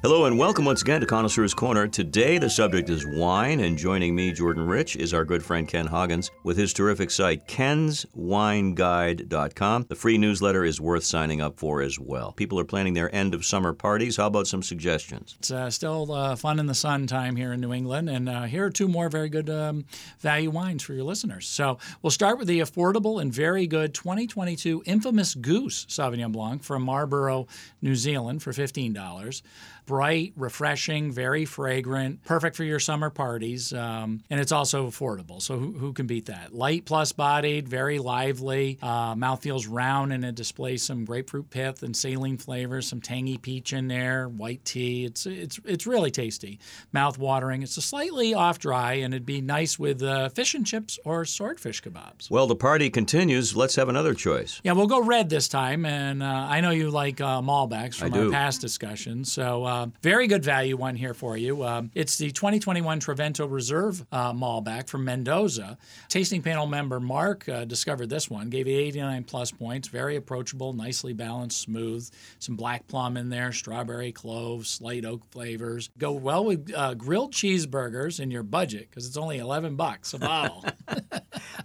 Hello and welcome once again to Connoisseur's Corner. Today the subject is wine, and joining me, Jordan Rich, is our good friend Ken Hoggins with his terrific site, kenswineguide.com. The free newsletter is worth signing up for as well. People are planning their end of summer parties. How about some suggestions? It's uh, still uh, fun in the sun time here in New England, and uh, here are two more very good um, value wines for your listeners. So we'll start with the affordable and very good 2022 Infamous Goose Sauvignon Blanc from Marlborough, New Zealand for $15 bright, refreshing, very fragrant, perfect for your summer parties. Um, and it's also affordable. So who, who, can beat that? Light plus bodied, very lively. Uh, mouth feels round and it displays some grapefruit pith and saline flavors, some tangy peach in there, white tea. It's it's it's really tasty, mouth watering. It's a slightly off dry and it'd be nice with uh, fish and chips or swordfish kebabs. Well, the party continues. Let's have another choice. Yeah, we'll go red this time. And uh, I know you like uh, Malbecs from our past discussions. So uh, very good value one here for you. Um, it's the 2021 Trivento Reserve uh, Malbec from Mendoza. Tasting panel member Mark uh, discovered this one, gave it 89 plus points. Very approachable, nicely balanced, smooth. Some black plum in there, strawberry, clove, slight oak flavors. Go well with uh, grilled cheeseburgers in your budget because it's only 11 bucks a bottle.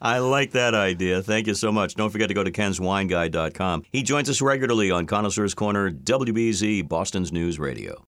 I like that idea. Thank you so much. Don't forget to go to kenswineguide.com. He joins us regularly on Connoisseur's Corner, WBZ, Boston's News Radio.